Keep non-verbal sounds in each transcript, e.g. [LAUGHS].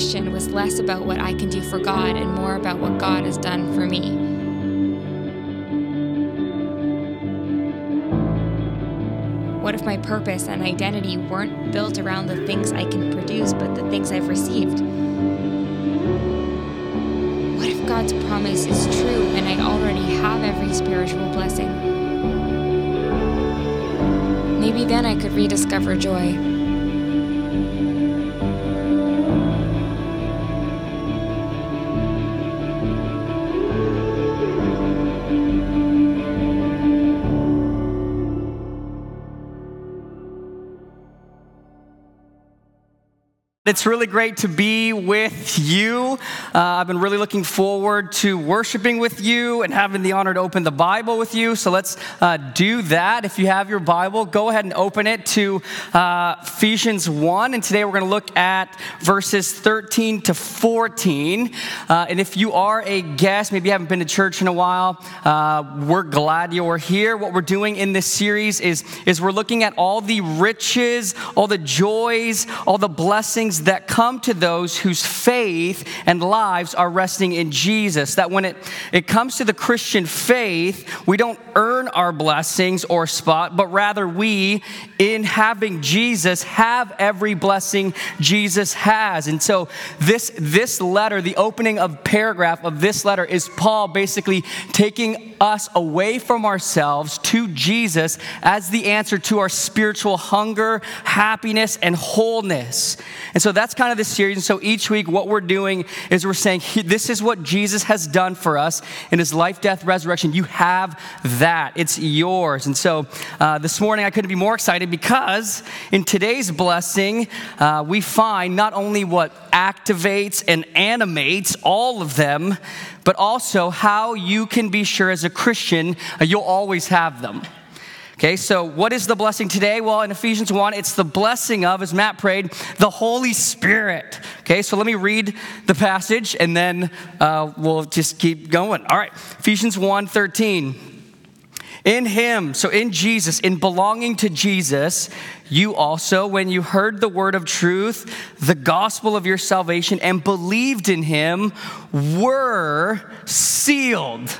Christian was less about what I can do for God and more about what God has done for me. What if my purpose and identity weren't built around the things I can produce, but the things I've received? What if God's promise is true and I already have every spiritual blessing? Maybe then I could rediscover joy. It's really great to be with you. Uh, I've been really looking forward to worshiping with you and having the honor to open the Bible with you. So let's uh, do that. If you have your Bible, go ahead and open it to uh, Ephesians 1. And today we're going to look at verses 13 to 14. Uh, and if you are a guest, maybe you haven't been to church in a while, uh, we're glad you're here. What we're doing in this series is, is we're looking at all the riches, all the joys, all the blessings that come to those whose faith and lives are resting in Jesus. That when it, it comes to the Christian faith, we don't earn our blessings or spot, but rather we, in having Jesus, have every blessing Jesus has. And so this, this letter, the opening of paragraph of this letter is Paul basically taking us away from ourselves to Jesus as the answer to our spiritual hunger, happiness, and wholeness. And so that's kind of the series. And so each week, what we're doing is we're saying, This is what Jesus has done for us in his life, death, resurrection. You have that, it's yours. And so uh, this morning, I couldn't be more excited because in today's blessing, uh, we find not only what activates and animates all of them, but also how you can be sure as a Christian uh, you'll always have them. Okay, so what is the blessing today? Well, in Ephesians 1, it's the blessing of, as Matt prayed, the Holy Spirit. Okay, so let me read the passage and then uh, we'll just keep going. All right, Ephesians 1 13. In Him, so in Jesus, in belonging to Jesus, you also, when you heard the word of truth, the gospel of your salvation, and believed in Him, were sealed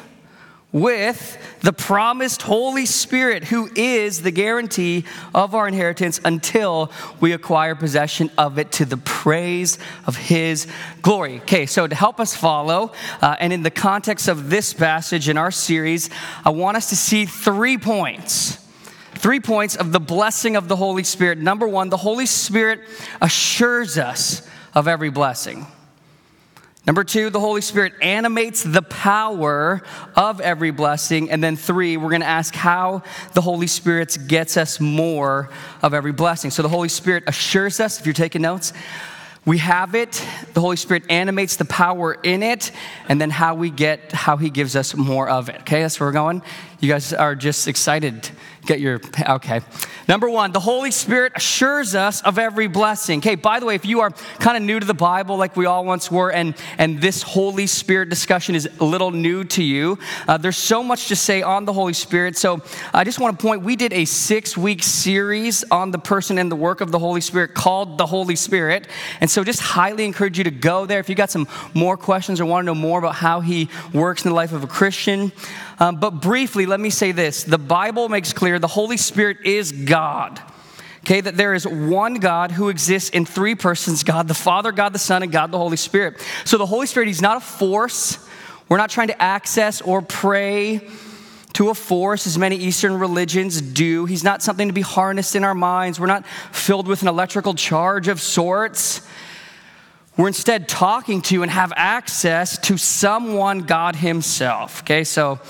with the promised Holy Spirit, who is the guarantee of our inheritance until we acquire possession of it to the praise of His glory. Okay, so to help us follow, uh, and in the context of this passage in our series, I want us to see three points. Three points of the blessing of the Holy Spirit. Number one, the Holy Spirit assures us of every blessing. Number two, the Holy Spirit animates the power of every blessing. And then three, we're going to ask how the Holy Spirit gets us more of every blessing. So the Holy Spirit assures us, if you're taking notes, we have it. The Holy Spirit animates the power in it, and then how we get, how He gives us more of it. Okay, that's where we're going. You guys are just excited get your, okay. Number one, the Holy Spirit assures us of every blessing. Okay, by the way, if you are kind of new to the Bible like we all once were, and, and this Holy Spirit discussion is a little new to you, uh, there's so much to say on the Holy Spirit. So I just want to point, we did a six week series on the person and the work of the Holy Spirit called the Holy Spirit. And so just highly encourage you to go there if you got some more questions or want to know more about how he works in the life of a Christian. Um, but briefly, let me say this the Bible makes clear the Holy Spirit is God. Okay, that there is one God who exists in three persons God the Father, God the Son, and God the Holy Spirit. So the Holy Spirit, He's not a force. We're not trying to access or pray to a force as many Eastern religions do. He's not something to be harnessed in our minds. We're not filled with an electrical charge of sorts. We're instead talking to and have access to someone, God Himself. Okay, so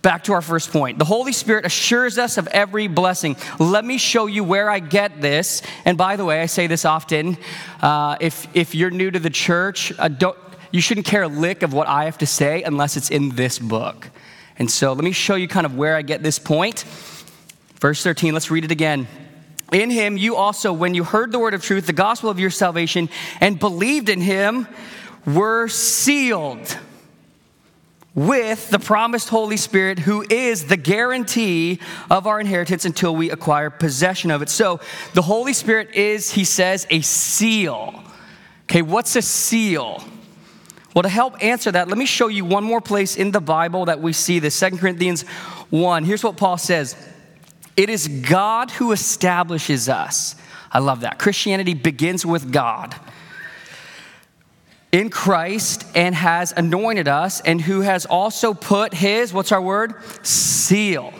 Back to our first point. The Holy Spirit assures us of every blessing. Let me show you where I get this. And by the way, I say this often. Uh, if, if you're new to the church, uh, don't, you shouldn't care a lick of what I have to say unless it's in this book. And so let me show you kind of where I get this point. Verse 13, let's read it again. In him, you also, when you heard the word of truth, the gospel of your salvation, and believed in him, were sealed with the promised Holy Spirit, who is the guarantee of our inheritance until we acquire possession of it. So the Holy Spirit is, he says, a seal. Okay, what's a seal? Well, to help answer that, let me show you one more place in the Bible that we see this 2 Corinthians 1. Here's what Paul says It is God who establishes us. I love that. Christianity begins with God in Christ and has anointed us, and who has also put his, what's our word? Seal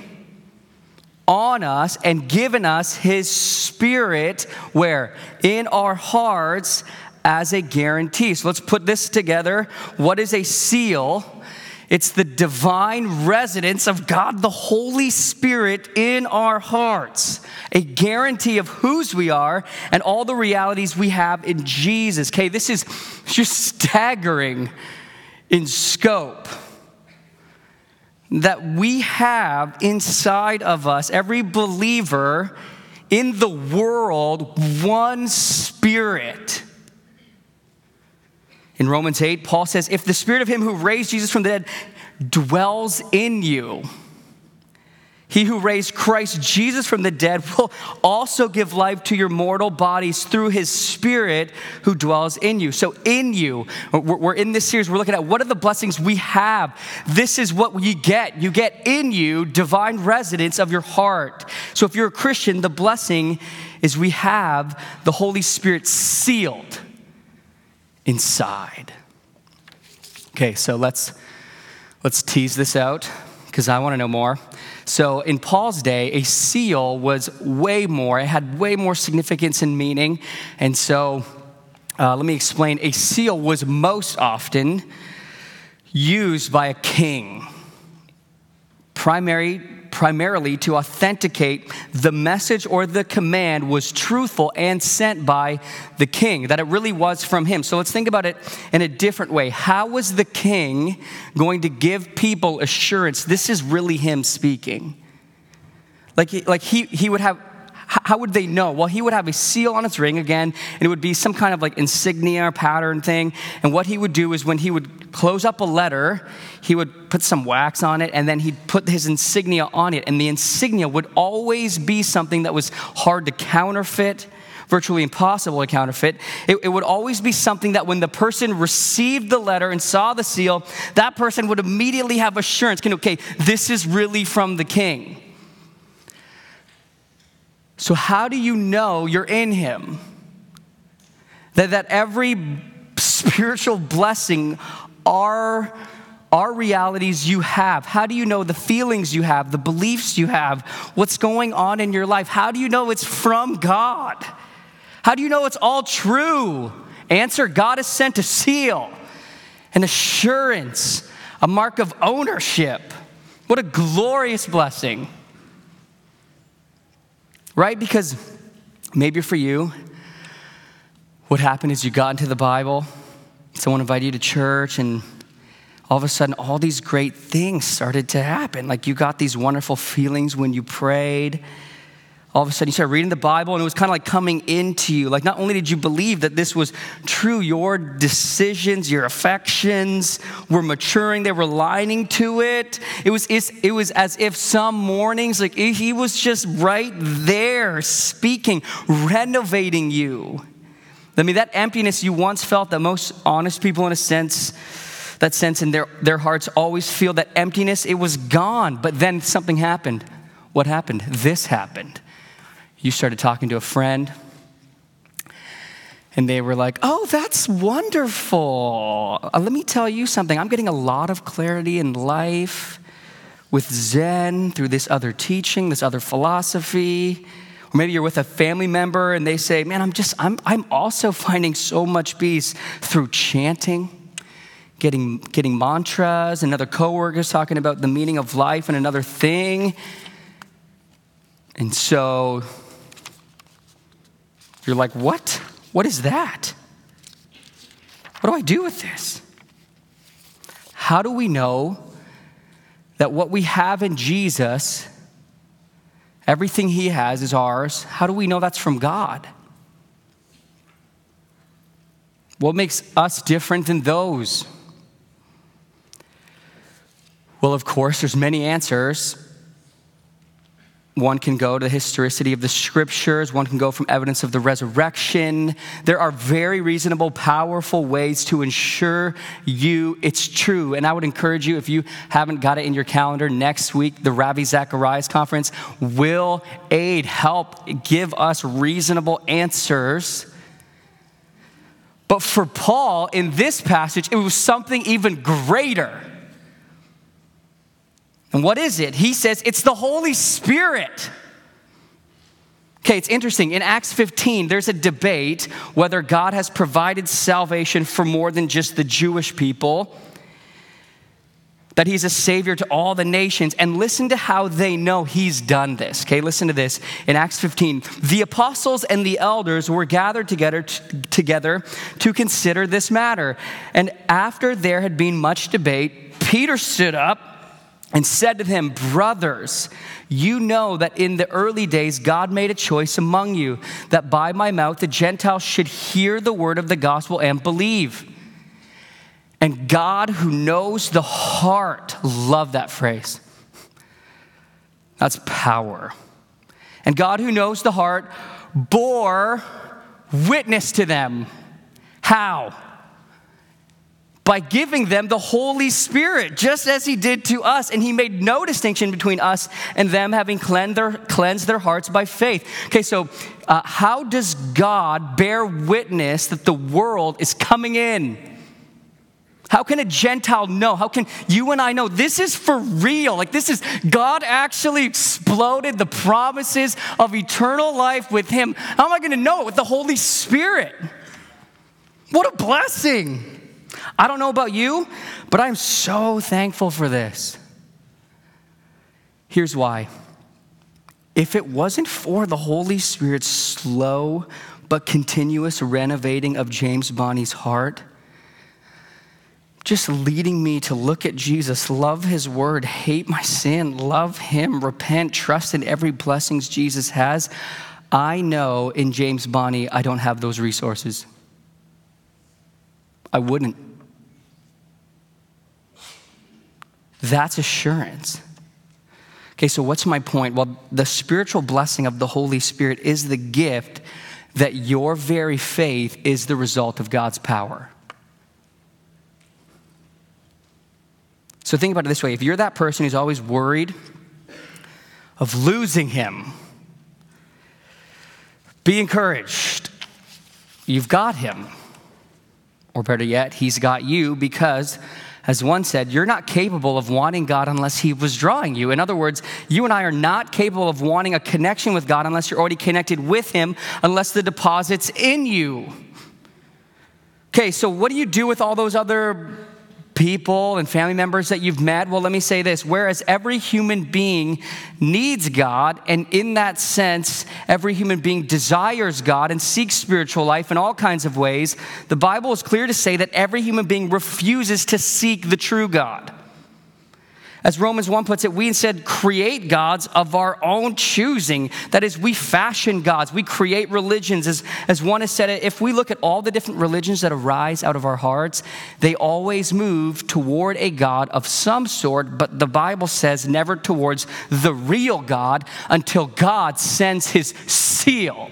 on us and given us his spirit where? In our hearts as a guarantee. So let's put this together. What is a seal? It's the divine residence of God the Holy Spirit in our hearts, a guarantee of whose we are and all the realities we have in Jesus. Okay, this is just staggering in scope that we have inside of us, every believer in the world, one spirit in Romans 8, Paul says, If the spirit of him who raised Jesus from the dead dwells in you, he who raised Christ Jesus from the dead will also give life to your mortal bodies through his spirit who dwells in you. So, in you, we're in this series, we're looking at what are the blessings we have. This is what you get. You get in you divine residence of your heart. So, if you're a Christian, the blessing is we have the Holy Spirit sealed inside. Okay, so let's let's tease this out because I want to know more. So, in Paul's day, a seal was way more, it had way more significance and meaning. And so, uh, let me explain. A seal was most often used by a king, primary primarily to authenticate the message or the command was truthful and sent by the king, that it really was from him. So let's think about it in a different way. How was the king going to give people assurance this is really him speaking? Like, like he, he would have how would they know? Well, he would have a seal on its ring again, and it would be some kind of like insignia pattern thing. And what he would do is when he would close up a letter, he would put some wax on it, and then he'd put his insignia on it. And the insignia would always be something that was hard to counterfeit virtually impossible to counterfeit. It, it, would always be something that when the person received the letter and saw the seal, that person would immediately have assurance okay, this is really from the king. So, how do you know you're in Him? That, that every spiritual blessing are, are realities you have. How do you know the feelings you have, the beliefs you have, what's going on in your life? How do you know it's from God? How do you know it's all true? Answer God has sent a seal, an assurance, a mark of ownership. What a glorious blessing right? Because maybe for you, what happened is you got into the Bible, someone invited you to church, and all of a sudden, all these great things started to happen. Like you got these wonderful feelings when you prayed all of a sudden you started reading the Bible and it was kind of like coming into you. Like, not only did you believe that this was true, your decisions, your affections were maturing, they were aligning to it. It was, it was as if some mornings, like, he was just right there speaking, renovating you. I mean, that emptiness you once felt, that most honest people, in a sense, that sense in their, their hearts always feel that emptiness, it was gone. But then something happened. What happened? This happened you started talking to a friend, and they were like, Oh, that's wonderful. Uh, let me tell you something. I'm getting a lot of clarity in life with Zen through this other teaching, this other philosophy. Or maybe you're with a family member and they say, Man, I'm just, I'm, I'm also [LAUGHS] finding so much peace through chanting. Getting, getting mantras, and other coworkers talking about the meaning of life and another thing. And so you're like, what? What is that? What do I do with this? How do we know that what we have in Jesus, everything He has is ours? How do we know that's from God? What makes us different than those? Well, of course, there's many answers. One can go to the historicity of the scriptures. One can go from evidence of the resurrection. There are very reasonable, powerful ways to ensure you it's true. And I would encourage you, if you haven't got it in your calendar, next week, the Ravi Zacharias conference will aid, help give us reasonable answers. But for Paul, in this passage, it was something even greater. And what is it? He says it's the Holy Spirit. Okay, it's interesting. In Acts 15, there's a debate whether God has provided salvation for more than just the Jewish people, that He's a Savior to all the nations. And listen to how they know He's done this. Okay, listen to this. In Acts 15, the apostles and the elders were gathered together, t- together to consider this matter. And after there had been much debate, Peter stood up and said to them, Brothers, you know that in the early days God made a choice among you that by my mouth the Gentiles should hear the word of the gospel and believe. And God, who knows the heart, love that phrase. That's power. And God, who knows the heart, bore witness to them. How? By giving them the Holy Spirit, just as He did to us. And He made no distinction between us and them, having cleansed their, cleansed their hearts by faith. Okay, so uh, how does God bear witness that the world is coming in? How can a Gentile know? How can you and I know this is for real? Like, this is God actually exploded the promises of eternal life with Him. How am I going to know it? With the Holy Spirit. What a blessing. I don't know about you, but I'm so thankful for this. Here's why. If it wasn't for the Holy Spirit's slow but continuous renovating of James Bonney's heart, just leading me to look at Jesus, love his word, hate my sin, love him, repent, trust in every blessings Jesus has, I know in James Bonney I don't have those resources. I wouldn't. That's assurance. Okay, so what's my point? Well, the spiritual blessing of the Holy Spirit is the gift that your very faith is the result of God's power. So think about it this way if you're that person who's always worried of losing Him, be encouraged. You've got Him. Or better yet, He's got you because as one said, you're not capable of wanting God unless He was drawing you. In other words, you and I are not capable of wanting a connection with God unless you're already connected with Him, unless the deposit's in you. Okay, so what do you do with all those other people and family members that you've met? Well, let me say this whereas every human being needs God, and in that sense, every human being desires God and seeks spiritual life in all kinds of ways, the Bible is clear to say that every human being refuses to seek the true God. As Romans 1 puts it, we instead create gods of our own choosing. That is, we fashion gods, we create religions. As, as one has said it, if we look at all the different religions that arise out of our hearts, they always move toward a God of some sort, but the Bible says never towards the real God until God sends his seal.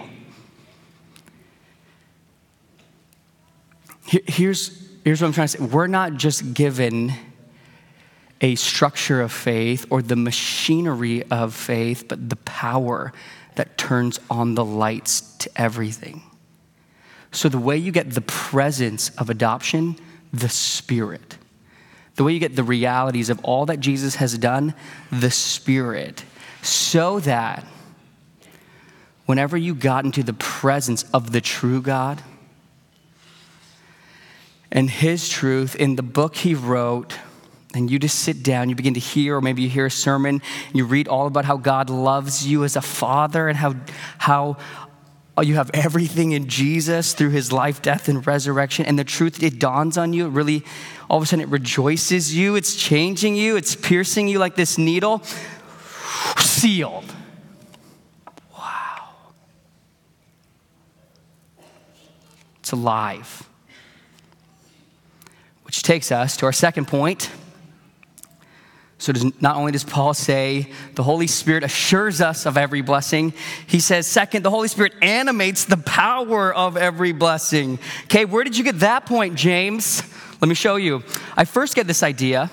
Here's, here's what I'm trying to say we're not just given a structure of faith or the machinery of faith, but the power that turns on the lights to everything. So, the way you get the presence of adoption, the Spirit. The way you get the realities of all that Jesus has done, the Spirit. So that whenever you got into the presence of the true God and His truth in the book He wrote, and you just sit down, you begin to hear, or maybe you hear a sermon, you read all about how God loves you as a father and how, how uh, you have everything in Jesus through his life, death, and resurrection. And the truth, it dawns on you. It really, all of a sudden, it rejoices you. It's changing you. It's piercing you like this needle. Sealed. Wow. It's alive. Which takes us to our second point So, does, not only does Paul say the Holy Spirit assures us of every blessing, he says, second, the Holy Spirit animates the power of every blessing. Okay, where did you get that point, James? Let me show you. I first get this idea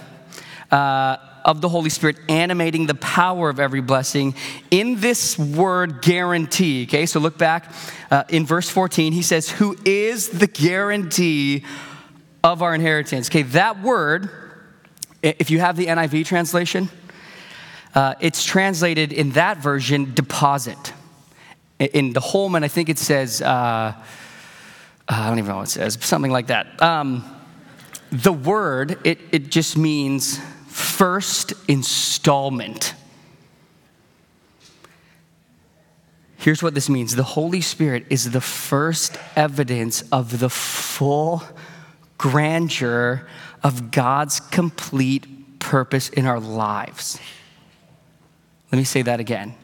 uh, of the Holy Spirit animating the power of every blessing in this word guarantee. Okay, so look back uh, in verse 14. He says, Who is the guarantee of our inheritance? Okay, that word if you have the NIV translation, uh, it's translated in that version deposit. In the Holman, I think it says, uh, uh, I don't even know what it says, something like that. Um, the word, it, it just means first installment. Here's what this means the Holy Spirit is the first evidence of the full grandeur of God's complete purpose in our lives. Let me say that again.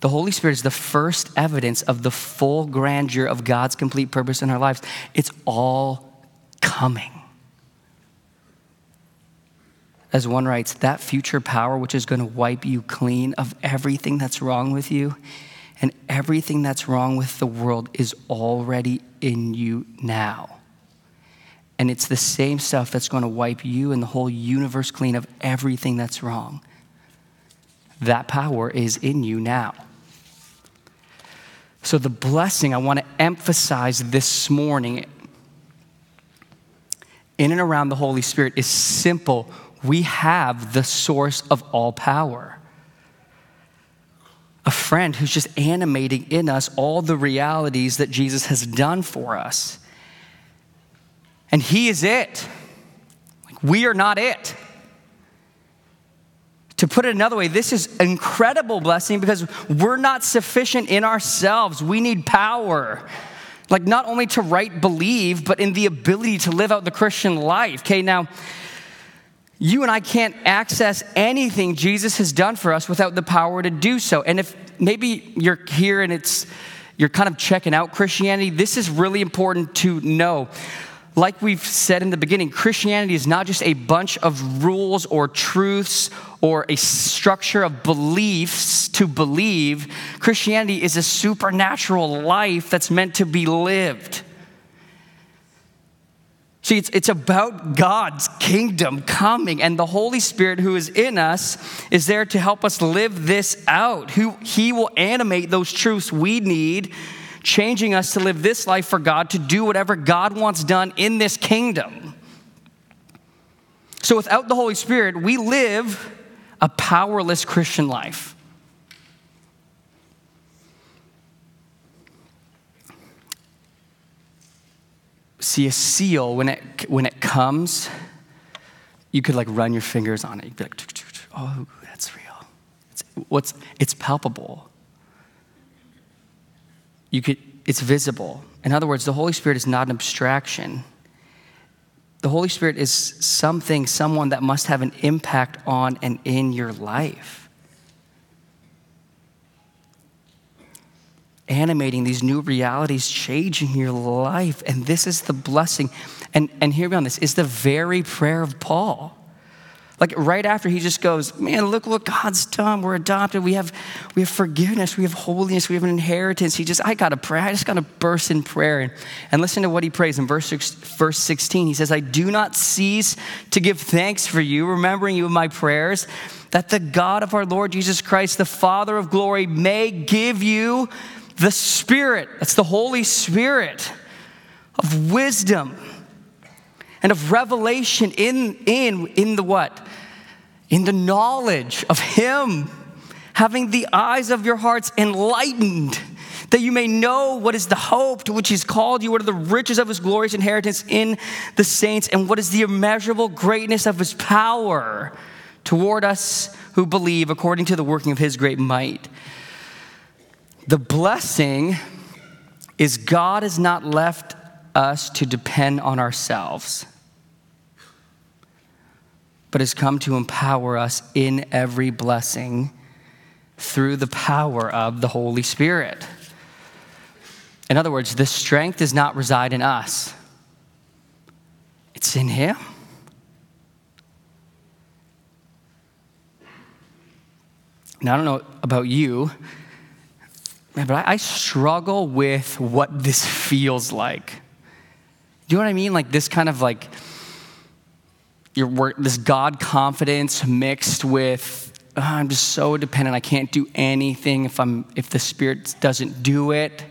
The Holy Spirit is the first evidence of the full grandeur of God's complete purpose in our lives. It's all coming. As one writes, that future power which is going to wipe you clean of everything that's wrong with you and everything that's wrong with the world is already in you now. And it's the same stuff that's going to wipe you and the whole universe clean of everything that's wrong. That power is in you now. So, the blessing I want to emphasize this morning in and around the Holy Spirit is simple. We have the source of all power. A friend who's just animating in us all the realities that Jesus has done for us. And He is it. Like, we are not it. To put it another way, this is incredible blessing because we're not sufficient in ourselves. We need power. Like, not only to right believe, but in the ability to live out the Christian life. Okay, now, you and I can't access anything Jesus has done for us without the power to do so. And if maybe you're here and it's you're kind of checking out Christianity, this is really important to know like we've said in the beginning, Christianity is not just a bunch of rules or truths or a structure of beliefs to believe. Christianity is a supernatural life that's meant to be lived. See, it's, it's about God's kingdom coming, and the Holy Spirit who is in us is there to help us live this out. Who, he will animate those truths we need changing us to live this life for God, to do whatever God wants done in this kingdom. So without the Holy Spirit, we live a powerless Christian life. See, a seal, when it, when it comes, you could like run your fingers on it. You'd be like, oh, that's real. It's, what's, it's palpable you could, it's visible. In other words, the Holy Spirit is not an abstraction. The Holy Spirit is something, someone that must have an impact on and in your life. Animating these new realities, changing your life. And this is the blessing. And, and hear me on this, is the very prayer of Paul. Like right after he just goes, man, look what God's done. We're adopted. We have, we have forgiveness. We have holiness. We have an inheritance. He just, I got to pray. I just got to burst in prayer. And, and listen to what he prays in verse, verse 16. He says, I do not cease to give thanks for you, remembering you in my prayers, that the God of our Lord Jesus Christ, the Father of glory, may give you the Spirit. That's the Holy Spirit of wisdom and of revelation in, in, in the what? In the knowledge of Him, having the eyes of your hearts enlightened, that you may know what is the hope to which He's called you, what are the riches of His glorious inheritance in the saints, and what is the immeasurable greatness of His power toward us who believe according to the working of His great might. The blessing is God has not left us to depend on ourselves but has come to empower us in every blessing through the power of the Holy Spirit. In other words, the strength does not reside in us, it's in Him. Now, I don't know about you, but I, struggle with what this [LAUGHS] feels like. Do you know what I mean? Like this kind of like your work, this God confidence mixed with oh, I'm just so dependent. I can't do anything if I'm if the Spirit doesn't do it.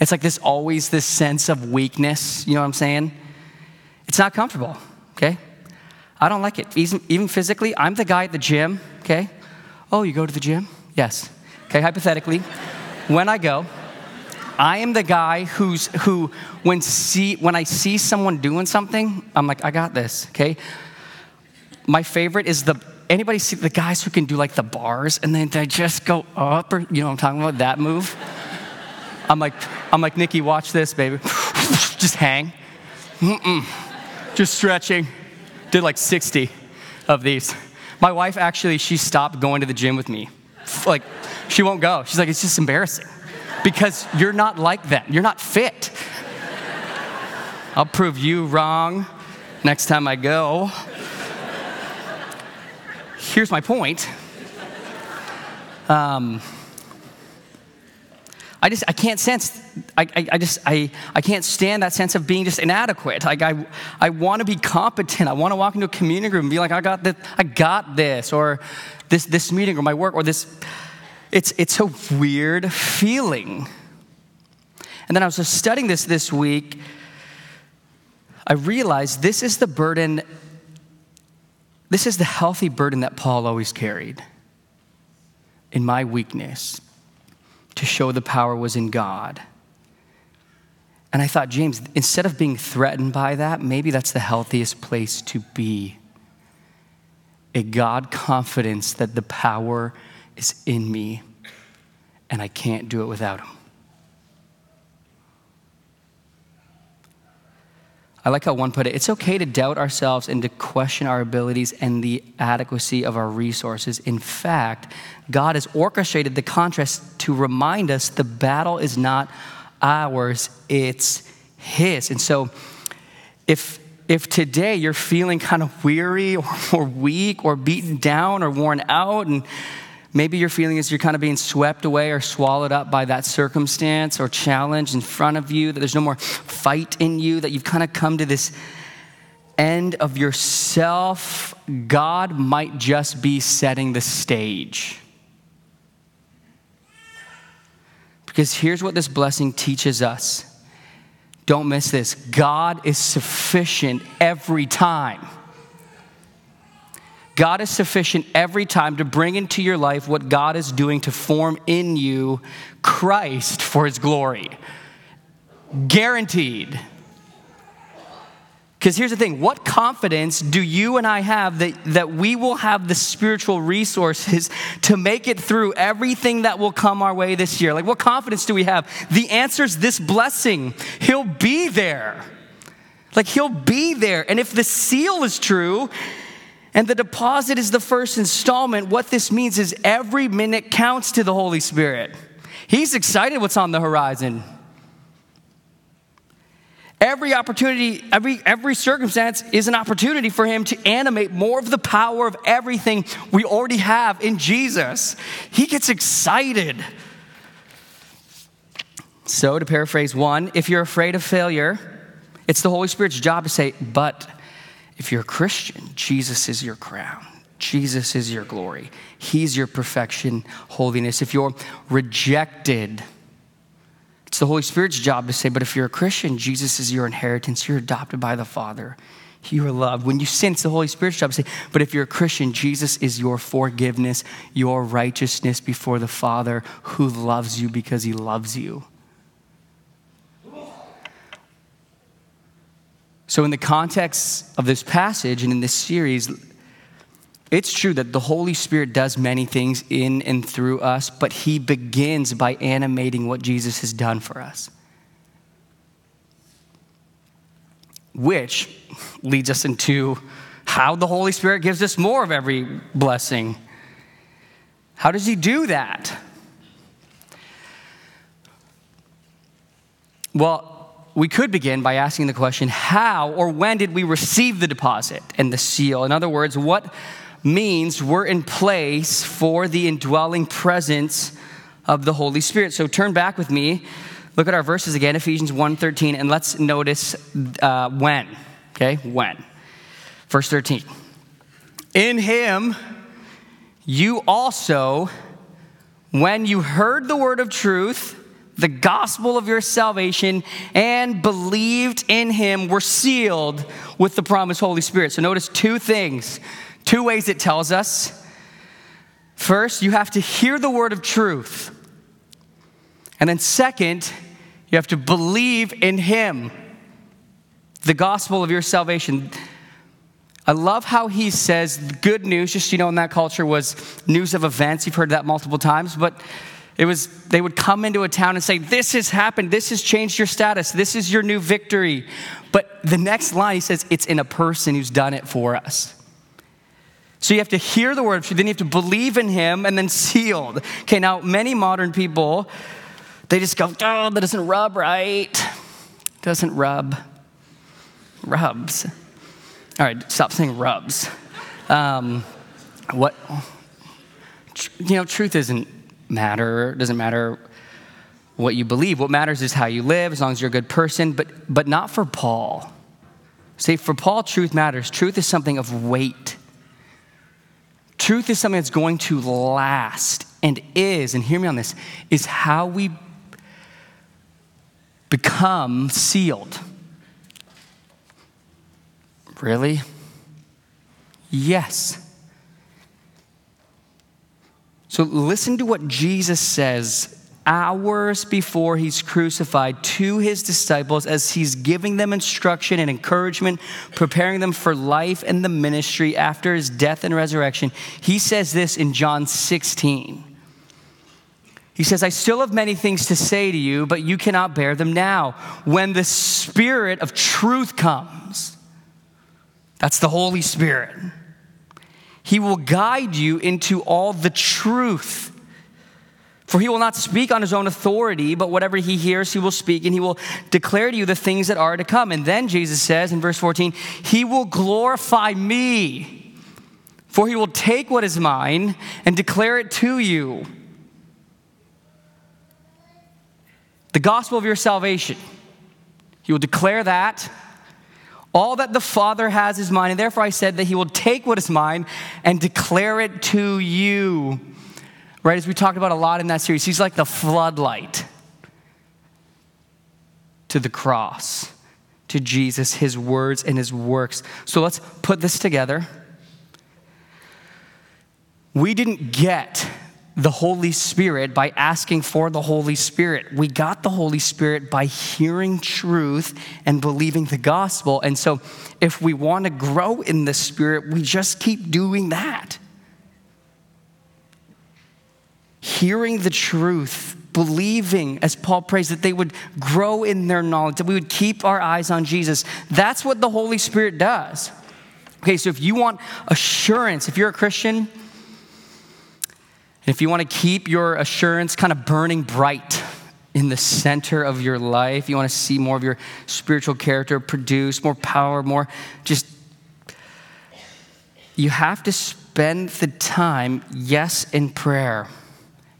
It's like this always this sense of weakness. You know what I'm saying? It's not comfortable. Okay, I don't like it. Even, even physically, I'm the guy at the gym. Okay, oh, you go to the gym? Yes. Okay, hypothetically, when I go. I am the guy who's who when see when I see someone doing something, I'm like, I got this, okay? My favorite is the anybody see the guys who can do like the bars and then they just go up or you know I'm talking about that move? I'm like, I'm like, Nikki, watch this, baby. [LAUGHS] just hang. Mm-mm. Just stretching. Did like 60 of these. My wife actually, she stopped going to the gym with me. Like, she won't go. She's like, it's just embarrassing because you're not like that. You're not fit. I'll prove you wrong next time I go. Here's my point. Um, I just I can't sense I, I, I, just I, I can't stand that sense of being just inadequate. Like I I want to be competent. I want to walk into a community group and be like I got this I got this or this this meeting or my work or this it's it's a weird feeling. And then I was just studying this this week. I realized this is the burden this is the healthy burden that Paul always carried in my weakness to show the power was in God. And I thought, James, instead of being threatened by that, maybe that's the healthiest place to be. A God confidence that the power is in me and I can't do it without Him. I like how one put it it's okay to doubt ourselves and to question our abilities and the adequacy of our resources. In fact, God has orchestrated the contrast to remind us the battle is not ours, it's His. And so, if if today you're feeling kind of weary or, or weak or beaten down or worn out and Maybe your feeling is you're kind of being swept away or swallowed up by that circumstance or challenge in front of you, that there's no more fight in you, that you've kind of come to this end of yourself. God might just be setting the stage. Because here's what this blessing teaches us. Don't miss this. God is sufficient every time. God is sufficient every time to bring into your life what God is doing to form in you Christ for his glory. Guaranteed. Because here's the thing what confidence do you and I have that, that we will have the spiritual resources [LAUGHS] to make it through everything that will come our way this year? Like, what confidence do we have? The answer is this blessing. He'll be there. Like, He'll be there. And if the seal is true, and the deposit is the first installment. What this means is every minute counts to the Holy Spirit. He's excited what's on the horizon. Every opportunity, every, every circumstance is an opportunity for him to animate more of the power of everything we already have in Jesus. He gets excited. So, to paraphrase one, if you're afraid of failure, it's the Holy Spirit's job to say, but if you're a Christian, Jesus is your crown. Jesus is your glory. He's your perfection, holiness. If you're rejected, it's the Holy Spirit's job to say, but if you're a Christian, Jesus is your inheritance. You're adopted by the Father. You are loved. When you sin, it's the Holy Spirit's job to say, but if you're a Christian, Jesus is your forgiveness, your righteousness before the Father who loves you because he loves you. So, in the context of this passage and in this series, it's true that the Holy Spirit does many things in and through us, but He begins by animating what Jesus has done for us. Which leads us into how the Holy Spirit gives us more of every blessing. How does He do that? Well, we could begin by asking the question how or when did we receive the deposit and the seal? In other words, what means we're in place for the indwelling presence of the Holy Spirit. So turn back with me. Look at our verses again, Ephesians 1:13, and let's notice uh, when. Okay, when. Verse 13. In him you also, when you heard the word of truth, the gospel of your salvation, and believed in him, were sealed with the promised Holy Spirit. So notice two things, two ways it tells us. First, you have to hear the word of truth. And then, second, you have to believe in Him, the gospel of your salvation. I love how he says good news, just you know, in that culture was news of events. You've heard that multiple times, but it was they would come into a town and say, This has happened, this has changed your status, this is your new victory. But the next line he says, It's in a person who's done it for us. So you have to hear the word, then you have to believe in him and then sealed. Okay, now many modern people they just go, oh, that doesn't rub right. Doesn't rub. Rubs. All right, stop saying rubs. Um, what, you know, truth doesn't matter. Doesn't matter what you believe. What matters is how you live, as long as you're a good person, but, but not for Paul. See, for Paul, truth matters. Truth is something of weight. Truth is something that's going to last and is, and hear me on this, is how we become sealed. Really? Yes. So listen to what Jesus says hours before he's crucified to his disciples as he's giving them instruction and encouragement, preparing them for life and the ministry after his death and resurrection. He says this in John 16. He says, I still have many things to say to you, but you cannot bear them now. When the Spirit of truth comes, that's the Holy Spirit, He will guide you into all the truth. For he will not speak on his own authority, but whatever he hears, he will speak, and he will declare to you the things that are to come. And then Jesus says in verse 14, He will glorify me, for he will take what is mine and declare it to you. the gospel of your salvation. He will declare that. All that the Father has is mine, and therefore I said that He will take what is mine and declare it to you. Right, as we talked about a lot in that series, He's like the floodlight to the cross, to Jesus, His words and His works. So let's put this together. We didn't get the Holy Spirit by asking for the Holy Spirit. We got the Holy Spirit by hearing truth and believing the gospel. And so, if we want to grow in the Spirit, we just keep doing that. Hearing the truth, believing, as Paul prays, that they would grow in their knowledge, that we would keep our eyes on Jesus. That's what the Holy Spirit does. Okay, so if you want assurance, if you're a Christian, if you want to keep your assurance kind of burning bright in the center of your life, you want to see more of your spiritual character produce, more power, more just, you have to spend the time, yes, in prayer,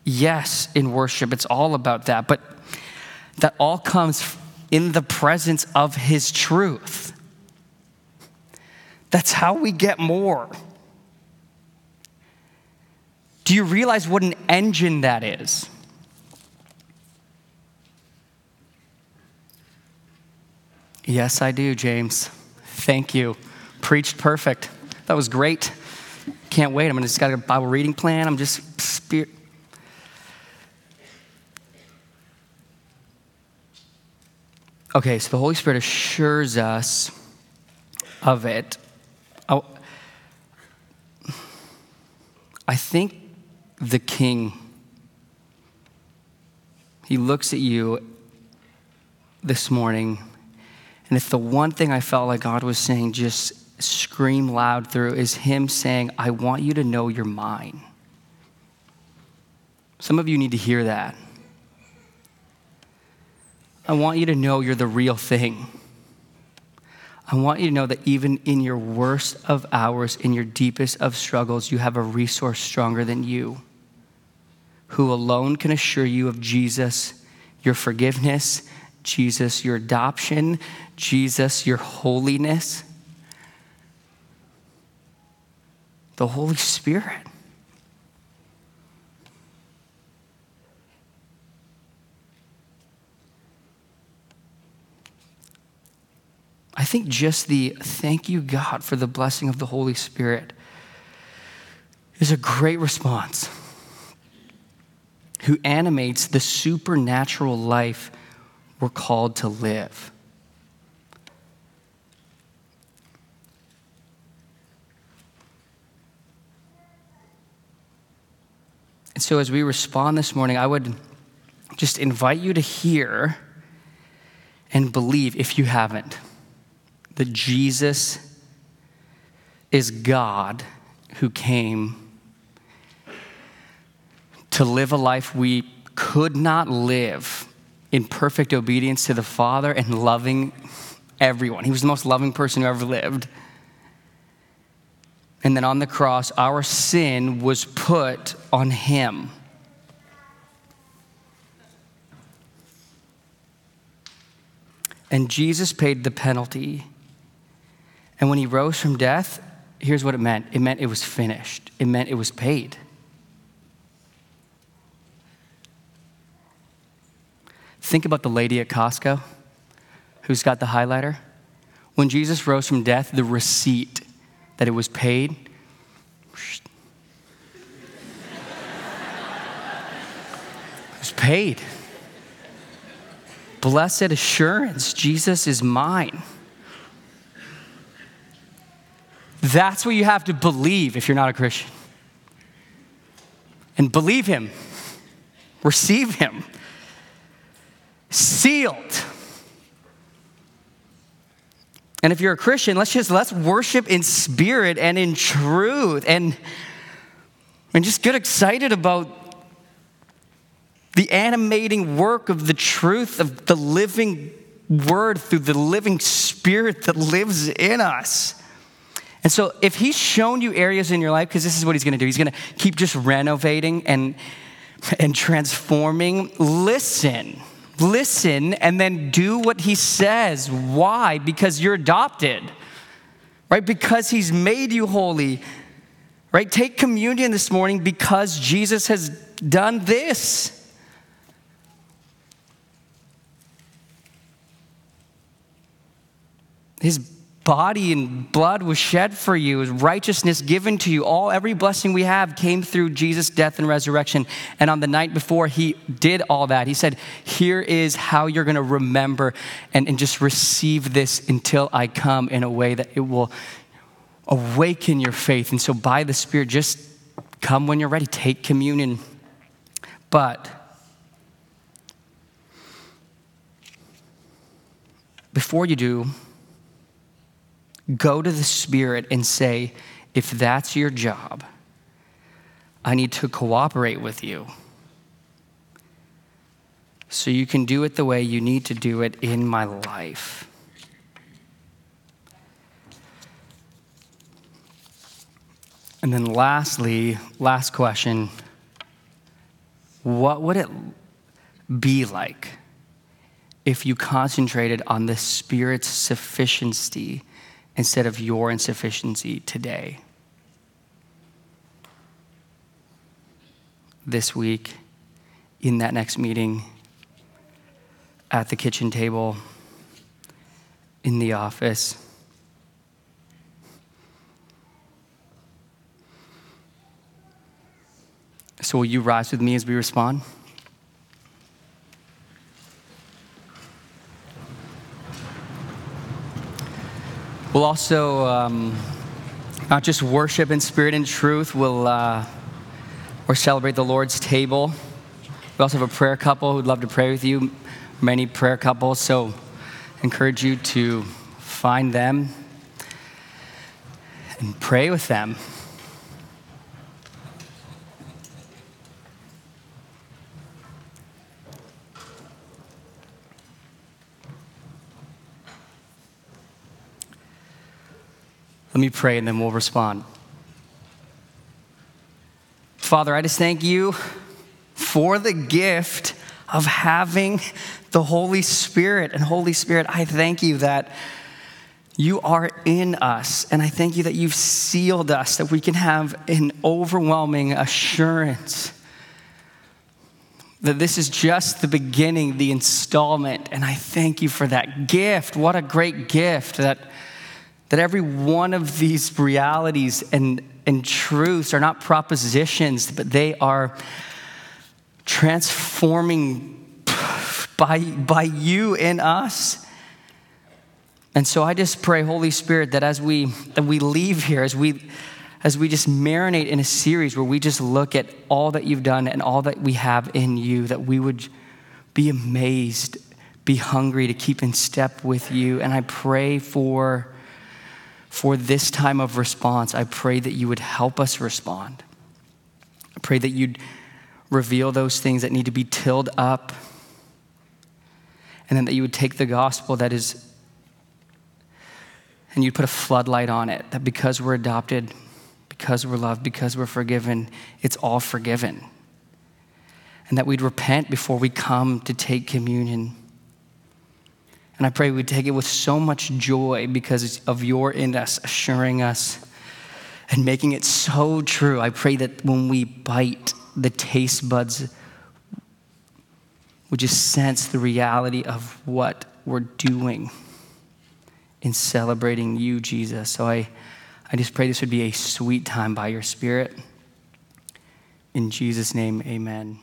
yes, in worship. It's all about that. But that all comes in the presence of His truth. That's how we get more. Do you realize what an engine that is? Yes, I do, James. Thank you. Preached perfect. That was great. Can't wait. I'm just got a Bible reading plan. I'm just spirit. Okay, so the Holy Spirit assures us of it. Oh, I think the king. He looks at you this morning, and if the one thing I felt like God was saying, just scream loud through, is Him saying, I want you to know you're mine. Some of you need to hear that. I want you to know you're the real thing. I want you to know that even in your worst of hours, in your deepest of struggles, you have a resource stronger than you, who alone can assure you of Jesus, your forgiveness, Jesus, your adoption, Jesus, your holiness, the Holy Spirit. I think just the thank you, God, for the blessing of the Holy Spirit is a great response. Who animates the supernatural life we're called to live. And so, as we respond this morning, I would just invite you to hear and believe, if you haven't, that Jesus is God who came to live a life we could not live in perfect obedience to the Father and loving everyone. He was the most loving person who ever lived. And then on the cross, our sin was put on him. And Jesus paid the penalty and when he rose from death, here's what it meant it meant it was finished, it meant it was paid. Think about the lady at Costco who's got the highlighter. When Jesus rose from death, the receipt that it was paid. it was paid. Blessed assurance, Jesus is mine. That's what you have to believe if you're not a Christian. And believe Him, receive Him, sealed. And if you're a Christian, let's just let's worship in spirit and in truth and and just get excited about the animating work of the truth of the living word through the living spirit that lives in us. And so, if he's shown you areas in your life, because this is what he's going to do, he's going to keep just renovating and, and transforming. Listen, listen, and then do what he says. Why? Because you're adopted, right? Because he's made you holy, right? Take communion this morning because Jesus has done this. His body and blood was shed for you, righteousness given to you. All every blessing we have came through Jesus' death and resurrection. And on the night before he did all that, he said, Here is how you're going to remember and, and just receive this until I come in a way that it will awaken your faith. And so by the Spirit, just come when you're ready, take communion. But before you do, Go to the Spirit and say, if that's your job, I need to cooperate with you. So you can do it the way you need to do it in my life. And then, lastly, last question what would it be like if you concentrated on the Spirit's sufficiency instead of your insufficiency today. This week, in that next meeting, at the kitchen table, in the office. So, will you rise with me as we respond? We'll also um, not just worship in spirit and truth, we'll uh, or celebrate the Lord's table. We also have a prayer couple who'd love to pray with you, many prayer couples. So encourage you to find them and pray with them. Let me pray and then we'll respond. Father, I just thank you for the gift of having the Holy Spirit. And Holy Spirit, I thank you that you are in us. And I thank you that you've sealed us, that we can have an overwhelming assurance that this is just the beginning, the installment. And I thank you for that gift. What a great gift that, that every one of these realities and, and truths are not propositions, but they are transforming by, by you in us. And so I just pray, Holy Spirit, that as we, that we leave here, as we, as we just marinate in a series where we just look at all that you've done and all that we have in you, that we would be amazed, be hungry to keep in step with you. And I pray for, for this time of response, I pray that you would help us respond. I pray that you'd reveal those things that need to be tilled up, and then that you would take the gospel that is, and you'd put a floodlight on it, that because we're adopted, because we're loved, because we're forgiven, it's all forgiven. And that we'd repent before we come to take communion. And I pray we'd take it with so much joy because of your in us, assuring us and making it so true. I pray that when we bite, the taste buds would just sense the reality of what we're doing in celebrating you, Jesus. So I, I just pray this would be a sweet time by your Spirit. In Jesus' name, amen.